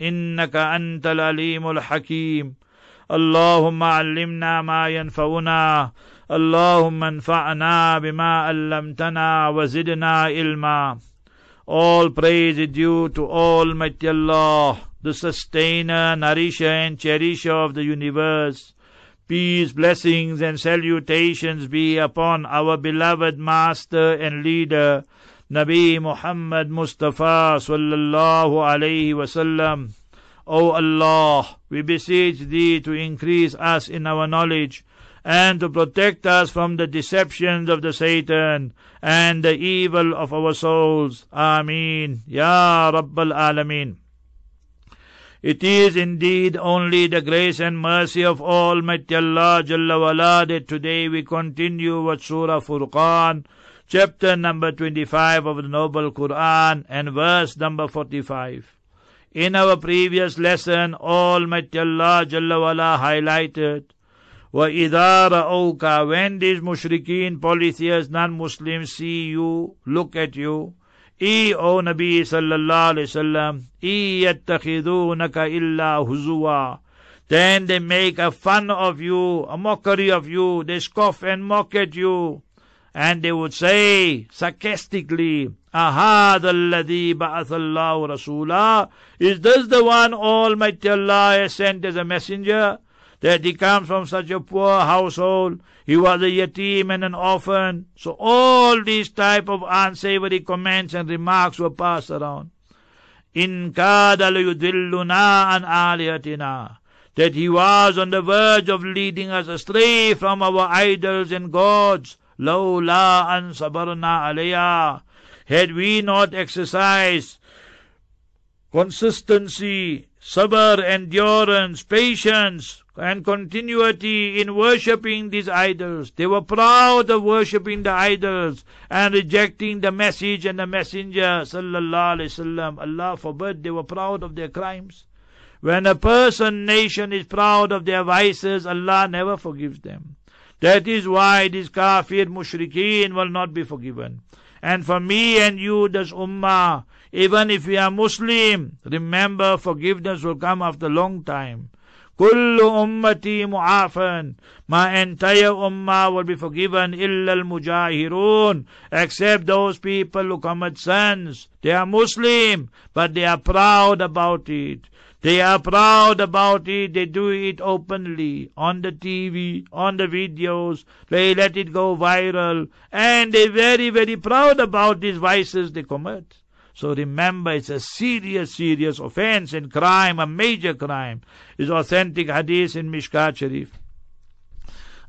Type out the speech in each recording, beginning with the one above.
إنك أنت العليم الحكيم اللهم علمنا ما ينفعنا اللهم انفعنا بما علمتنا وزدنا علما All praise is due to Almighty Allah, the sustainer, nourisher and cherisher of the universe. Peace, blessings and salutations be upon our beloved master and leader, Nabi Muhammad Mustafa sallallahu alayhi wasallam. O Allah, we beseech Thee to increase us in our knowledge and to protect us from the deceptions of the Satan and the evil of our souls. Ameen. Ya Rabbal Alameen. It is indeed only the grace and mercy of Almighty Allah Jalla wala that today we continue with Surah Furqan, chapter number 25 of the Noble Quran and verse number 45. In our previous lesson, Almighty Allah Jalla wala highlighted وَإِذَا رَأَوْكَ When these mushrikeen, polytheists, non-Muslims see you, look at you, إي O Nabi sallallahu alayhi wasallam, إي يتخذونك إلا هزوا Then they make a fun of you, a mockery of you, they scoff and mock at you. And they would say sarcastically, Ahad alladhi ba'athallahu rasoola. Is this the one Almighty Allah has sent as a messenger? That he comes from such a poor household. He was a yatim and an orphan. So all these type of unsavory comments and remarks were passed around. In kada yudilluna an aliyatina that he was on the verge of leading us astray from our idols and gods. لولا أن صبرنا عليها had we not exercised consistency, sabr, endurance, patience, and continuity in worshipping these idols. They were proud of worshipping the idols and rejecting the message and the messenger. Sallallahu Alaihi Wasallam. Allah forbid they were proud of their crimes. When a person, nation is proud of their vices, Allah never forgives them. That is why these kafir mushrikeen will not be forgiven. And for me and you, this ummah, even if we are Muslim, remember forgiveness will come after a long time. Kullu ummati mu'afan. My entire ummah will be forgiven illa al-mujahirun. Except those people who commit sins. They are Muslim, but they are proud about it. They are proud about it. They do it openly on the TV, on the videos. They let it go viral. And they're very, very proud about these vices they commit. So remember, it's a serious, serious offense and crime, a major crime. Is authentic hadith in Mishkat Sharif.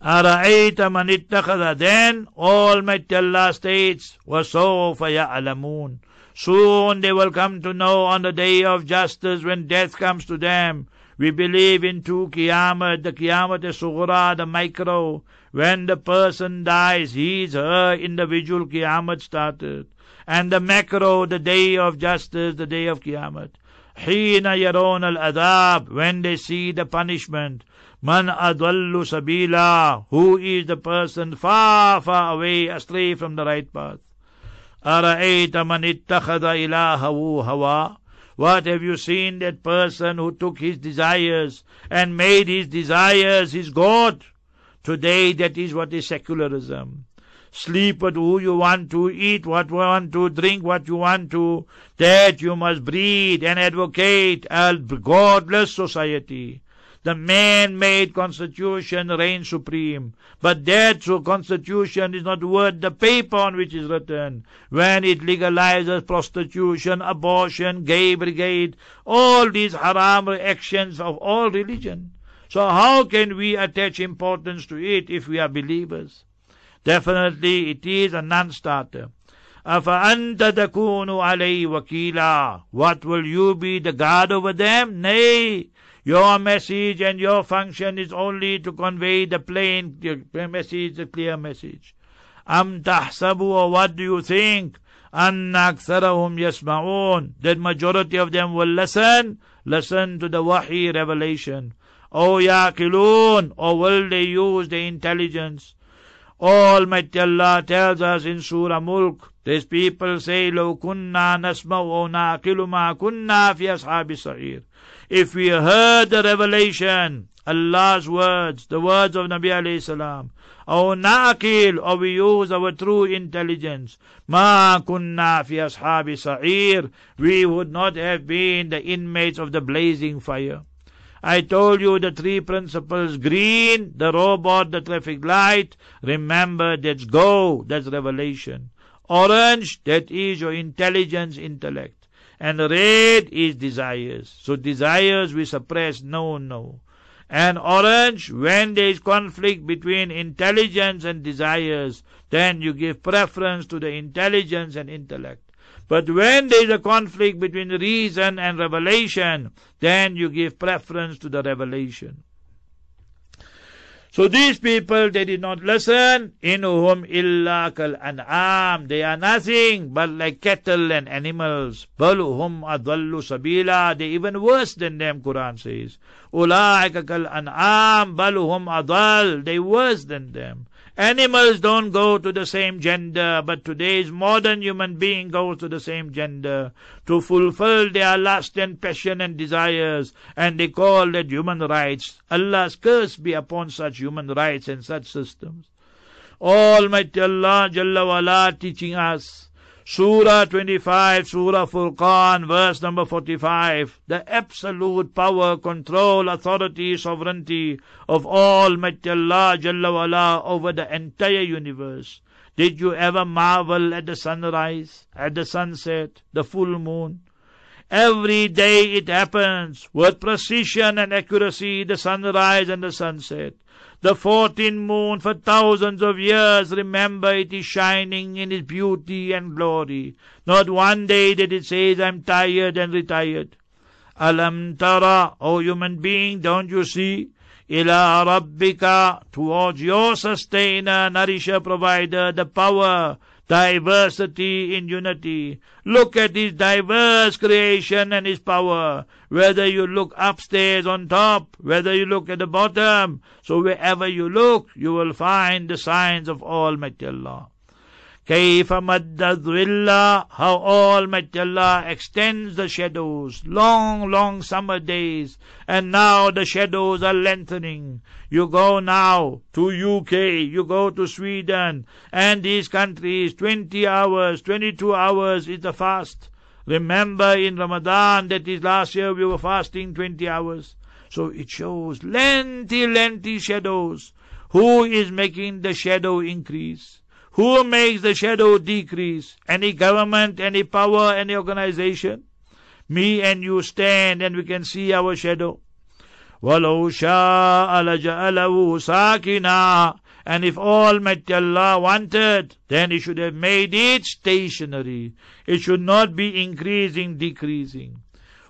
أَرَأَيْتَ مَنِ اتَّخَذَ Then Almighty Allah states, وَسَوْفَ يَعْلَمُونَ Soon they will come to know on the day of justice when death comes to them. We believe in two Qiyamah, the Qiyamah Sughra, the micro. When the person dies, his, her individual Qiyamah started. And the macro, the day of justice, the day of Qiyamah. حين يرون العذاب when they see the punishment man adallu sabila who is the person far far away astray from the right path أرأيت من اتخذ إلهه هوى What have you seen that person who took his desires and made his desires his God? Today that is what is secularism. Sleep with who you want to, eat what you want to, drink what you want to. That you must breed and advocate a godless society. The man-made constitution reigns supreme. But that constitution is not worth the paper on which it is written. When it legalizes prostitution, abortion, gay brigade, all these haram actions of all religion. So how can we attach importance to it if we are believers? Definitely it is a non-starter. أَفَأَنْتَ تَكُونُ عَلَيْهِ وَكِيلًا What will you be the guard over them? Nay, your message and your function is only to convey the plain message, the clear message. Am tahsabu, or what do you think? أن أكثرهم يسمعون that majority of them will listen listen to the wahi revelation O yaqilun or will they use the intelligence Almighty Allah tells us in Surah Mulk these people say لو كنا نسمع أو نعقل ما كنا في أصحاب السعير if we heard the revelation, Allah's words, the words of Nabi alayhi salam, our naqil, or we use our true intelligence, ma kunna fi ashabi sa'ir, we would not have been the inmates of the blazing fire. I told you the three principles green, the robot, the traffic light. Remember, that's go, that's revelation. Orange, that is your intelligence, intellect. And red is desires. So desires we suppress, no, no. And orange, when there is conflict between intelligence and desires, then you give preference to the intelligence and intellect. But when there is a conflict between reason and revelation, then you give preference to the revelation. So these people, they did not listen. Inuhum illa kal an'am. They are nothing but like cattle and animals. Baluhum adallu sabila. They even worse than them, Quran says. Ulaika kal an'am. Baluhum adal. They worse than them. Animals don't go to the same gender, but today's modern human being goes to the same gender to fulfill their lust and passion and desires, and they call that human rights. Allah's curse be upon such human rights and such systems. Almighty Allah Jalla wala teaching us Surah 25, Surah Furqan, verse number 45. The absolute power, control, authority, sovereignty of Almighty Allah Jalla wala over the entire universe. Did you ever marvel at the sunrise, at the sunset, the full moon? Every day it happens with precision and accuracy, the sunrise and the sunset. The fourteen moon for thousands of years, remember it is shining in its beauty and glory. Not one day did it say, I'm tired and retired. Alam tara, O human being, don't you see? Ila rabbika, towards your sustainer, nourisher, provider, the power, diversity in unity. Look at his diverse creation and his power. Whether you look upstairs on top, whether you look at the bottom, so wherever you look, you will find the signs of Almighty Allah. كيف مد الظل how Almighty Allah extends the shadows long long summer days and now the shadows are lengthening you go now to UK you go to Sweden and these countries 20 hours 22 hours is the fast remember in Ramadan that is last year we were fasting 20 hours so it shows lengthy lengthy shadows who is making the shadow increase who makes the shadow decrease? Any government, any power, any organization? Me and you stand and we can see our shadow. وَلَوْ شَاءَ لَجَعَلَهُ سَاكِنًا And if Almighty Allah wanted, then He should have made it stationary. It should not be increasing, decreasing.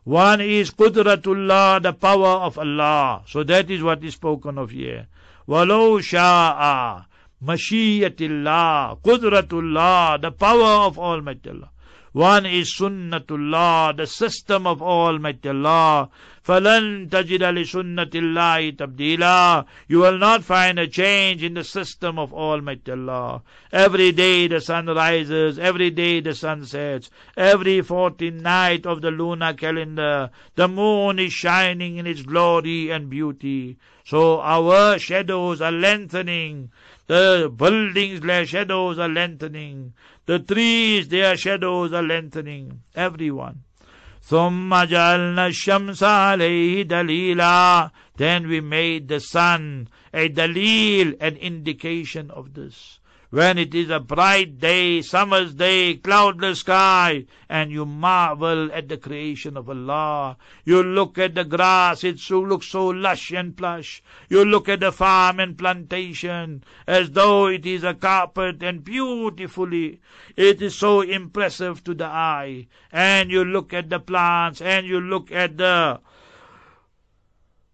One is Qudratullah, the power of Allah. So that is what is spoken of here. وَلَوْ شَاءَ Mashiatillah, Qudratullah, the power of Almighty Allah. One is Sunnatullah, the system of Almighty Allah. فَلَن تَجِدَ لِسُنَّةِ اللَّهِ تَبْدِيلًا You will not find a change in the system of Almighty Allah. Every day the sun rises, every day the sun sets, every fourteenth night of the lunar calendar, the moon is shining in its glory and beauty. So our shadows are lengthening, the buildings, their shadows are lengthening. The trees, their shadows are lengthening. Everyone. ثم جعلنا الشمس عليه دليلا Then we made the sun a dalil, an indication of this. when it is a bright day, summer's day, cloudless sky, and you marvel at the creation of Allah. You look at the grass, it so looks so lush and plush. You look at the farm and plantation, as though it is a carpet and beautifully. It is so impressive to the eye. And you look at the plants, and you look at the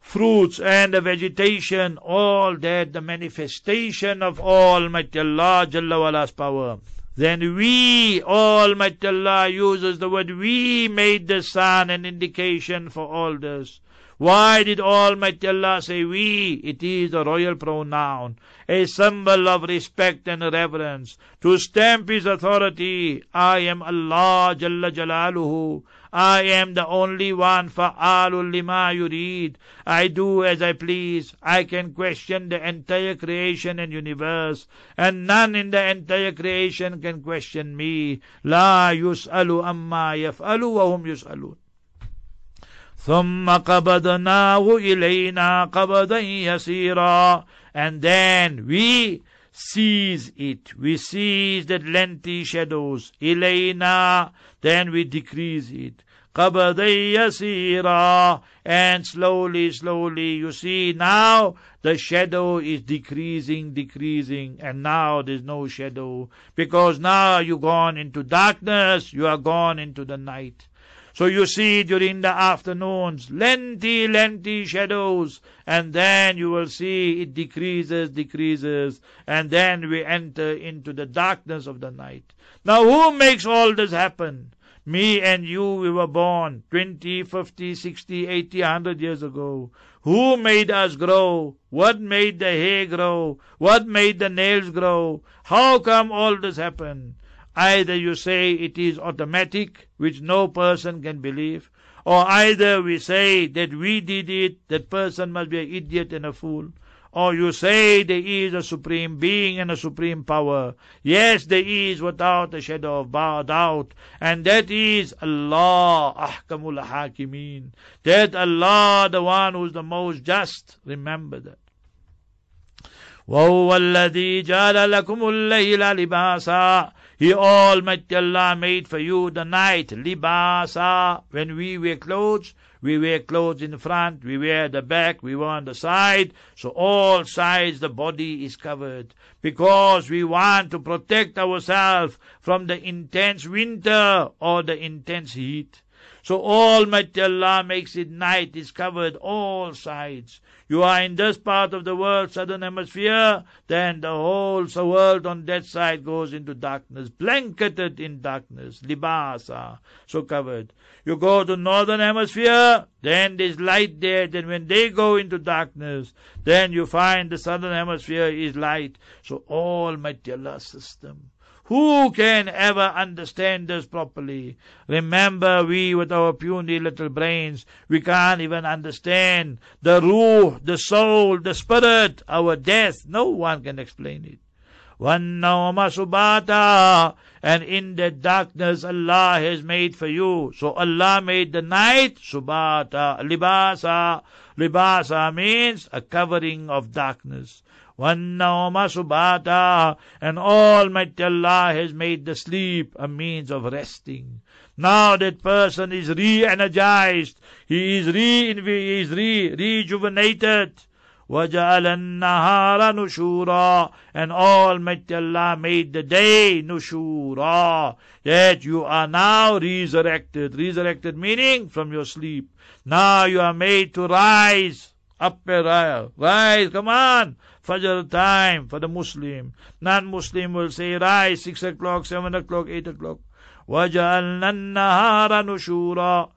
fruits and the vegetation, all that the manifestation of Almighty Allah Jalla wala's power. Then we, Almighty Allah uses the word we made the sun an indication for all this. Why did Almighty Allah say we? It is a royal pronoun, a symbol of respect and reverence. To stamp His authority, I am Allah Jalla Jalaluhu. I am the only one fa'alul lima yurid. I do as I please. I can question the entire creation and universe, and none in the entire creation can question me. La yus'alu amma yaf'alu wa hum yus'alun. ثم قبضناه إلينا قبضا يسيرا and then we seize it we seize that lengthy shadows إلينا then we decrease it قبضا يسيرا and slowly slowly you see now the shadow is decreasing decreasing and now there's no shadow because now you gone into darkness you are gone into the night so you see during the afternoons, lengthy, lengthy shadows, and then you will see it decreases, decreases, and then we enter into the darkness of the night. Now who makes all this happen? Me and you, we were born 20, 50, 60, 80, 100 years ago. Who made us grow? What made the hair grow? What made the nails grow? How come all this happened? Either you say it is automatic, which no person can believe, or either we say that we did it, that person must be an idiot and a fool. Or you say there is a supreme being and a supreme power. Yes, there is without a shadow of doubt. And that is Allah, Ahkamul Hakimin. That Allah, the one who is the most just. Remember that. وهو الذي جعل لكم الليل لباسا he Almighty Allah made for you the night, libasa. When we wear clothes, we wear clothes in front, we wear the back, we wear on the side. So all sides the body is covered. Because we want to protect ourselves from the intense winter or the intense heat. So Almighty Allah makes it night is covered all sides. You are in this part of the world, southern hemisphere, then the whole world on that side goes into darkness, blanketed in darkness, libasa, so covered. You go to northern hemisphere, then there's light there, then when they go into darkness, then you find the southern hemisphere is light. So Almighty Allah's system. Who can ever understand this properly? Remember, we with our puny little brains, we can't even understand the ruh, the soul, the spirit, our death. No one can explain it. وَالنَّوْمَ subata, and in the darkness Allah has made for you. So Allah made the night subata, libasa. Libasa means a covering of darkness. وَالنَّوْمَ subata, and Almighty Allah has made the sleep a means of resting. Now that person is re-energized, he is re, he is re, rejuvenated. وَجَعَلَ النَّهَارَ نُشُورًا And Almighty Allah made the day nushura, that you are now resurrected. Resurrected meaning from your sleep. Now you are made to rise. Up and rise. Rise, come on. Fajr time for the Muslim. Non-Muslim will say, rise, 6 o'clock, 7 o'clock, 8 o'clock. وَجَعَلْنَا النَّهَارَ نُشُورًا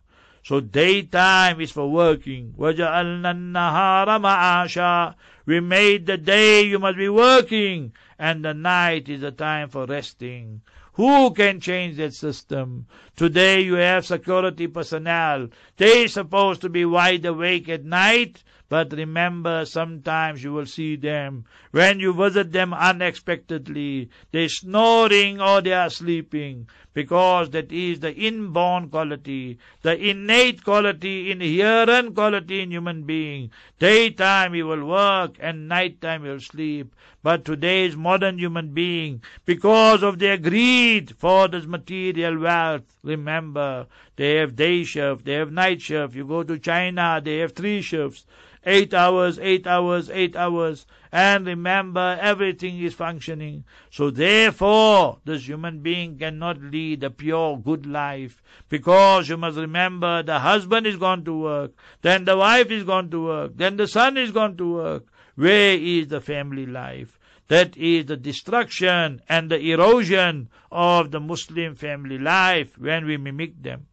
So daytime is for working. وَجَعَلْنَا النَّهَارَ مَعَاشًا We made the day you must be working, and the night is the time for resting. Who can change that system? Today you have security personnel. They supposed to be wide awake at night but remember, sometimes you will see them when you visit them unexpectedly. They're snoring or they are sleeping because that is the inborn quality, the innate quality, inherent quality in human being. Daytime he will work and nighttime he will sleep. But today's modern human being, because of their greed for this material wealth, remember, they have day shift, they have night shift. You go to China, they have three shifts. Eight hours, eight hours, eight hours. And remember, everything is functioning. So therefore, this human being cannot lead a pure, good life. Because you must remember, the husband is gone to work. Then the wife is gone to work. Then the son is gone to work. Where is the family life? That is the destruction and the erosion of the Muslim family life when we mimic them.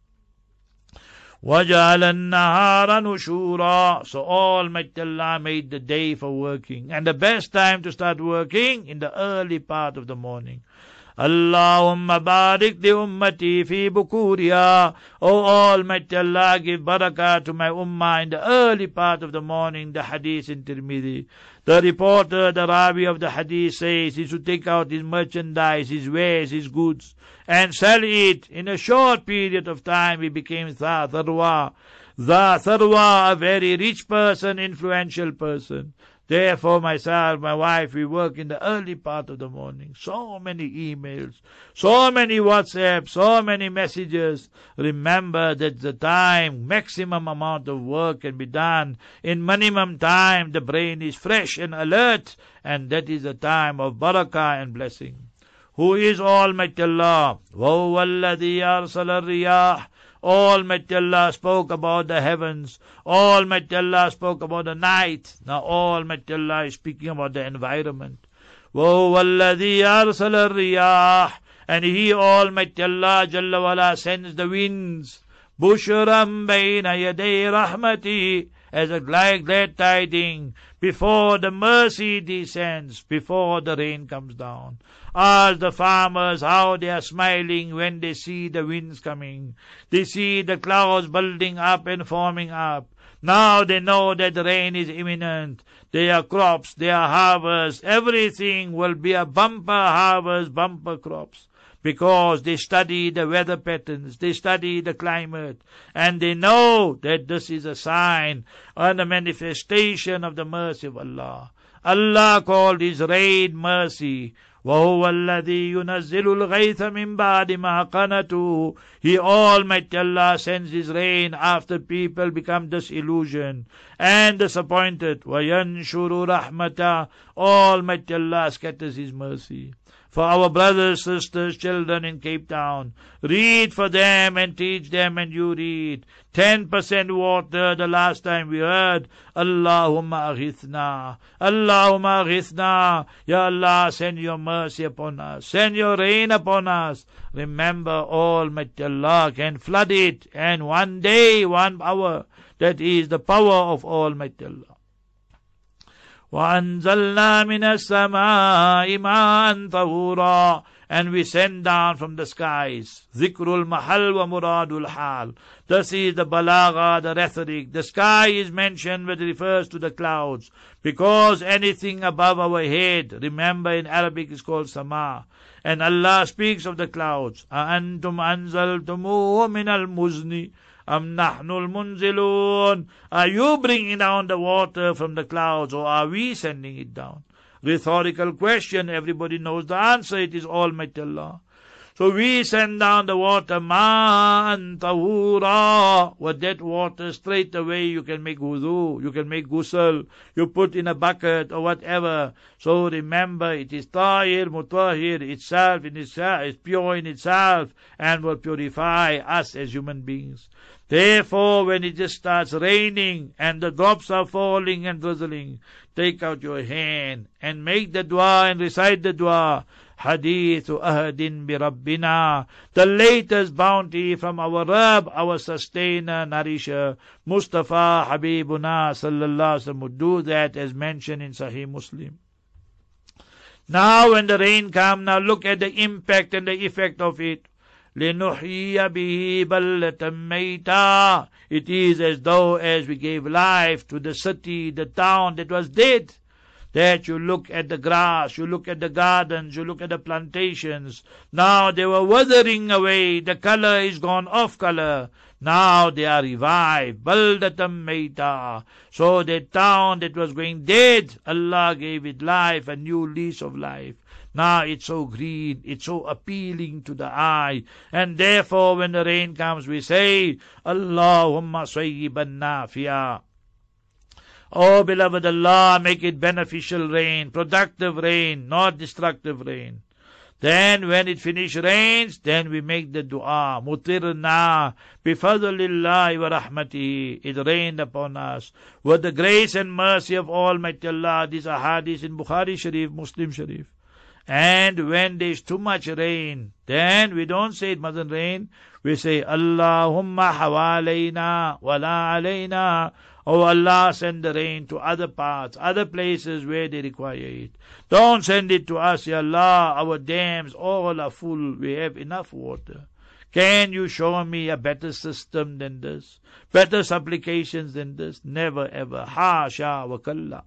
وَجَعَلَ النَّهَارَ نُشُورًا So Almighty Allah made the day for working. And the best time to start working in the early part of the morning. Allahumma barik li ummati fi bukuriya. O Almighty Allah, give barakah to my ummah in the early part of the morning, the hadith in Tirmidhi. The reporter, the Ravi of the hadith says he should take out his merchandise, his wares, his goods, and sell it. In a short period of time, he became Tharwa. The Tharwa, a very rich person, influential person. Therefore, myself, my wife, we work in the early part of the morning. So many emails, so many WhatsApp, so many messages. Remember that the time, maximum amount of work can be done. In minimum time, the brain is fresh and alert, and that is the time of barakah and blessing. Who is Almighty Allah? وَهُوَ الَّذِي أَرْسَلَ الرِّيَاحَ Almighty Allah spoke about the heavens. Almighty Allah spoke about the night. Now Almighty Allah is speaking about the environment. وَهُوَ الَّذِي أَرْسَلَ الرِّيَاحَ And He, Almighty Allah, Jalla wala, sends the winds. بُشْرًا بَيْنَ يَدَيْ رَحْمَتِهِ as a glad, glad tiding before the mercy descends, before the rain comes down. Ask the farmers how they are smiling when they see the winds coming. They see the clouds building up and forming up. Now they know that rain is imminent. Their crops, their harvest, everything will be a bumper harvest, bumper crops Because they study the weather patterns, they study the climate, and they know that this is a sign and a manifestation of the mercy of Allah. Allah called His rain mercy. وهو الذي ينزل الغيث من بعد ما قنطوا He Almighty Allah sends His rain after people become disillusioned and disappointed. وينشر رحمته Almighty Allah scatters His mercy for our brothers, sisters, children in Cape Town. Read for them and teach them and you read. Ten percent water the last time we heard. Allahumma aghithna. Allahumma aghithna. Ya Allah, send your mercy upon us. Send your rain upon us. Remember, Almighty Allah can flood it. And one day, one hour, that is the power of Almighty Allah. وأنزلنا من السماء ماء طهورا and we send down from the skies ذكر المحل ومراد الحال this is the balagha the rhetoric the sky is mentioned but refers to the clouds because anything above our head remember in Arabic is called sama and Allah speaks of the clouds أأنتم أنزلتموه من المزن Am nahnul munzilun? Are you bringing down the water from the clouds or are we sending it down? Rhetorical question. Everybody knows the answer. It is Almighty Allah. So we send down the water, ma'an tahura. With that water, straight away you can make wudu, you can make ghusl, you put in a bucket or whatever. So remember, it is tahir, mutahir itself in itself, is pure in itself and will purify us as human beings. Therefore, when it just starts raining and the drops are falling and drizzling, take out your hand and make the dua and recite the dua. Hadith ahadin bi Rabbina, the latest bounty from our Rabb, our sustainer, nourisher, Mustafa Habibuna sallallahu alaihi wasallam do that as mentioned in Sahih Muslim. Now when the rain comes, now look at the impact and the effect of it. لِنُحْيِيَ بِهِ بَلَّةً مَيْتًا It is as though as we gave life to the city, the town that was dead. that you look at the grass, you look at the gardens, you look at the plantations. Now they were withering away, the color is gone off color. Now they are revived. Baldatam Maita. So that town that was going dead, Allah gave it life, a new lease of life. Now it's so green, it's so appealing to the eye. And therefore when the rain comes we say, Allahumma sayyiban nafiya. Oh, beloved Allah, make it beneficial rain, productive rain, not destructive rain. Then when it finish rains, then we make the dua. Mutirna bifadlillahi wa rahmatihi. It rained upon us. With the grace and mercy of Almighty Allah. These are hadiths in Bukhari Sharif, Muslim Sharif. And when there is too much rain, then we don't say it mustn't rain. We say, Allahumma hawalayna wala alayna. Oh Allah, send the rain to other parts, other places where they require it. Don't send it to us, Ya Allah. Our dams all are full. We have enough water. Can you show me a better system than this? Better supplications than this? Never ever. Hasha wa kalla.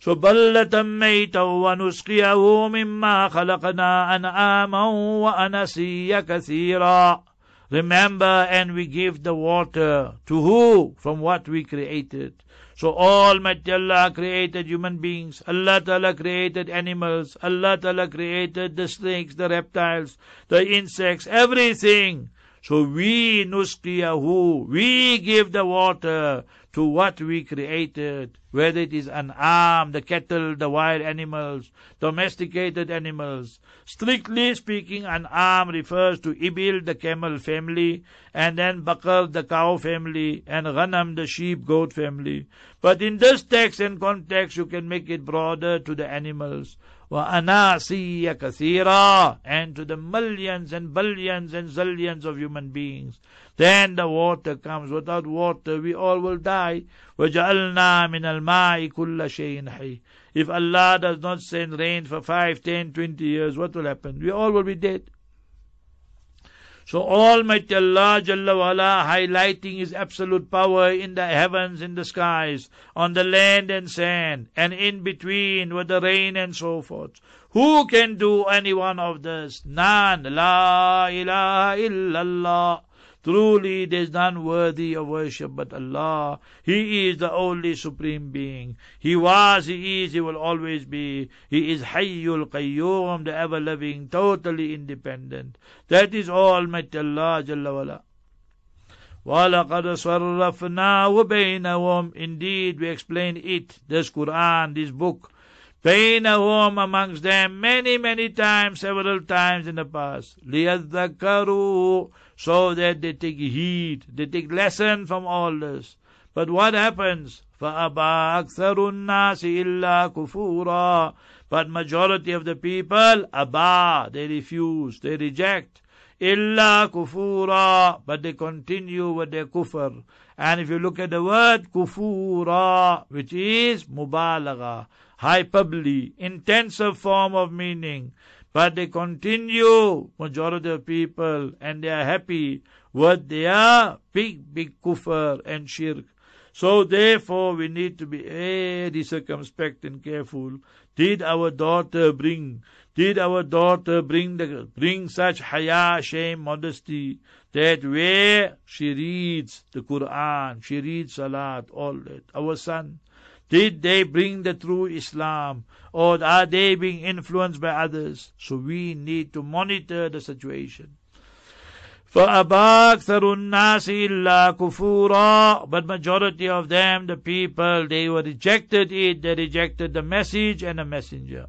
So بلة ميتا ونسقيه مما خلقنا أنعاما وأنسيا كثيرا Remember, and we give the water to who? From what we created. So Almighty Allah created human beings. Allah Ta'ala created animals. Allah Ta'ala created the snakes, the reptiles, the insects, everything. So we nusqiyahu, we give the water to what we created, whether it is an'am, the cattle, the wild animals, domesticated animals. Strictly speaking, an'am refers to Ibil, the camel family, and then Bakar, the cow family, and Ghanam, the sheep, goat family. But in this text and context, you can make it broader to the animals. وَأَنَاسِيَّ كَثِيرًا And to the millions and billions and zillions of human beings. Then the water comes. Without water, we all will die. وَجَعَلْنَا مِنَ الْمَاءِ كُلَّ شَيْءٍ حَيٍّ If Allah does not send rain for five, ten, twenty years, what will happen? We all will be dead. So Almighty Allah Jalla wala highlighting His absolute power in the heavens, in the skies, on the land and sand, and in between with the rain and so forth. Who can do any one of this? None. La ilaha illallah. Truly there is none worthy of worship but Allah. He is the only supreme being. He was, He is, He will always be. He is Hayyul Qayyum, the ever living, totally independent. That is Almighty Allah Jalla wala. وَلَقَدْ صَرَّفْنَاهُ بَيْنَهُمْ Indeed, we explain it, this Quran, this book, بينهم amongst them many, many times, several times in the past. لِيَذَّكَّرُوا so that they take heed, they take lesson from all this. But what happens? فَأَبَى أَكْثَرُ النَّاسِ إِلَّا كُفُورًا But majority of the people, abba, they refuse, they reject. Illa kufura, but they continue with their kufr. And if you look at the word kufura, which is mubalagha, hyperbole, intensive form of meaning, but they continue, majority of people, and they are happy with their big, big kufr and shirk. So therefore we need to be very circumspect and careful. Did our daughter bring, did our daughter bring the, bring such haya, shame, modesty, that where she reads the Quran, she reads Salat, all that. Our son, did they bring the true Islam? Or are they being influenced by others? So we need to monitor the situation. فَأَبَى أَكْثَرُ النَّاسِ إِلَّا كُفُورًا But majority of them, the people, they were rejected it, they rejected the message and the messenger.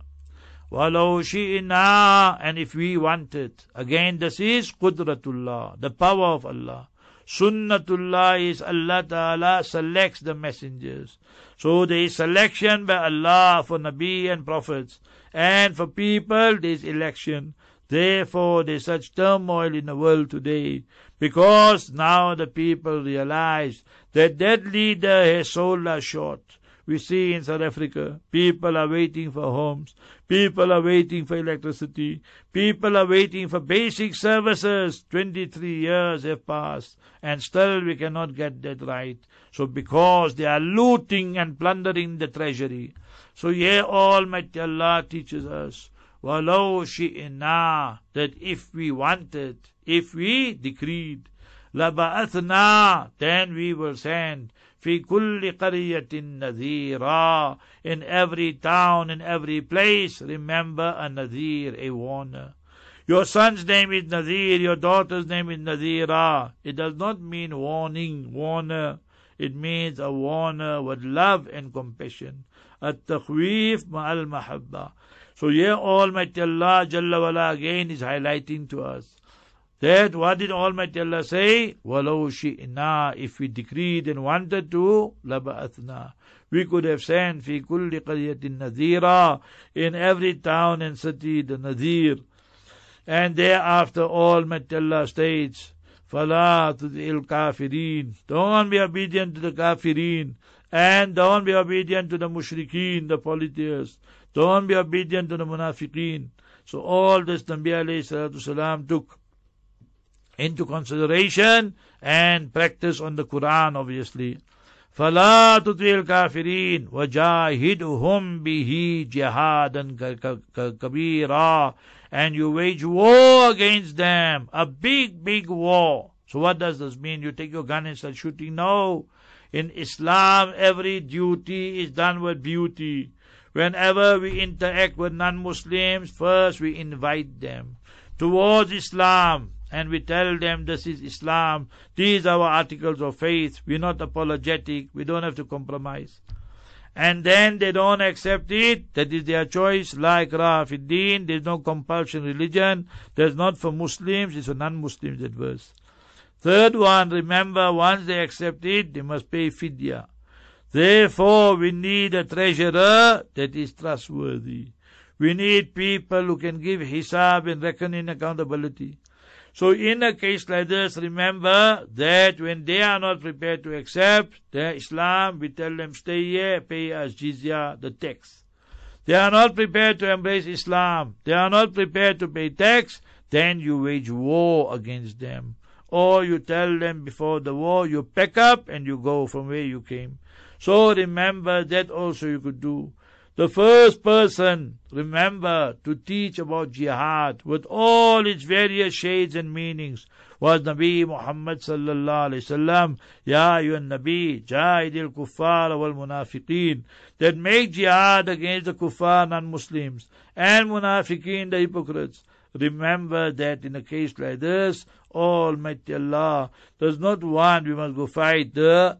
وَلَوْ شِئِنَا And if we wanted, again this is Qudratullah, the power of Allah. Sunnatullah is Allah Ta'ala selects the messengers. So there is selection by Allah for Nabi and Prophets. And for people there is election. Therefore there is such turmoil in the world today. Because now the people realize that that leader has sold us short. We see in South Africa, people are waiting for homes, people are waiting for electricity, people are waiting for basic services. 23 years have passed, and still we cannot get that right. So because they are looting and plundering the treasury. So here Almighty Allah teaches us, وَلَوْ شِئْنَا That if we wanted, if we decreed, لَبَعَثْنَا Then we will send في كل قرية نذيرا In every town, in every place, remember a Nadir, a warner. Your son's name is Nadir, your daughter's name is Nadira. It does not mean warning, warner. It means a warner with love and compassion. التخويف مع المحبة. So here Almighty Allah Jalla wala again is highlighting to us that what did Almighty Allah say? وَلَوْ شِئْنَا If we decreed and wanted to, لَبَأَثْنَا We could have sent في كل قرية نذيرا In every town and city the Nadir. And thereafter Almighty Allah states, فَلَا تُذِئِ الْكَافِرِينَ Don't be obedient to the kafirin. And don't be obedient to the mushrikeen, the polytheists. Don't be obedient to the munafiqeen. So all this Nabi alayhi salam took into consideration and practice on the Quran obviously. فلا تطيع الكافرين وجاهدهم به جهادا كبيرا and you wage war against them a big big war so what does this mean you take your gun and start shooting no in Islam every duty is done with beauty whenever we interact with non-Muslims first we invite them towards Islam and we tell them this is Islam, these are our articles of faith, we're not apologetic, we don't have to compromise. And then they don't accept it, that is their choice, la ikraha fiddin, there's no compulsion religion, there's not for Muslims, it's for non-Muslims that verse. Third one, remember, once they accept it, they must pay fidya. Therefore, we need a treasurer that is trustworthy. We need people who can give hisab and reckon in accountability. So in a case like this, remember that when they are not prepared to accept their Islam, we tell them stay here, pay us jizya, the tax. They are not prepared to embrace Islam. They are not prepared to pay tax. Then you wage war against them. Or you tell them before the war, you pack up and you go from where you came. So remember that also you could do. The first person, remember, to teach about jihad with all its various shades and meanings was Nabi Muhammad sallallahu alayhi wasallam. Ya ayyuhan Nabi, jahidil kuffar wal munafiqeen. That make jihad against the kuffar non-Muslims and munafiqeen, the hypocrites. Remember that in a case like this, Almighty Allah does not want we must go fight the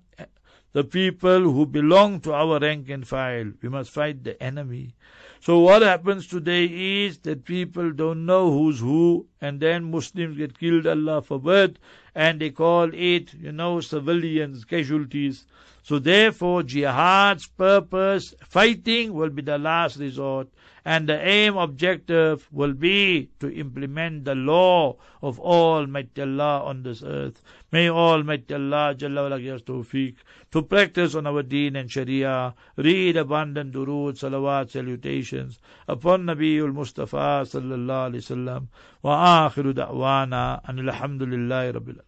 the people who belong to our rank and file. We must fight the enemy. So what happens today is that people don't know who's who, and then Muslims get killed, Allah forbid, and they call it, you know, civilians, casualties. So therefore, jihad's purpose, fighting will be the last resort and the aim objective will be to implement the law of Almighty Allah on this earth. May Almighty Allah Jalla give us tawfiq to practice on our deen and sharia, read abundant durood, salawat, salutations upon Nabiul Mustafa sallallahu alaihi wasallam wa akhiru da'wana and alhamdulillahi rabbil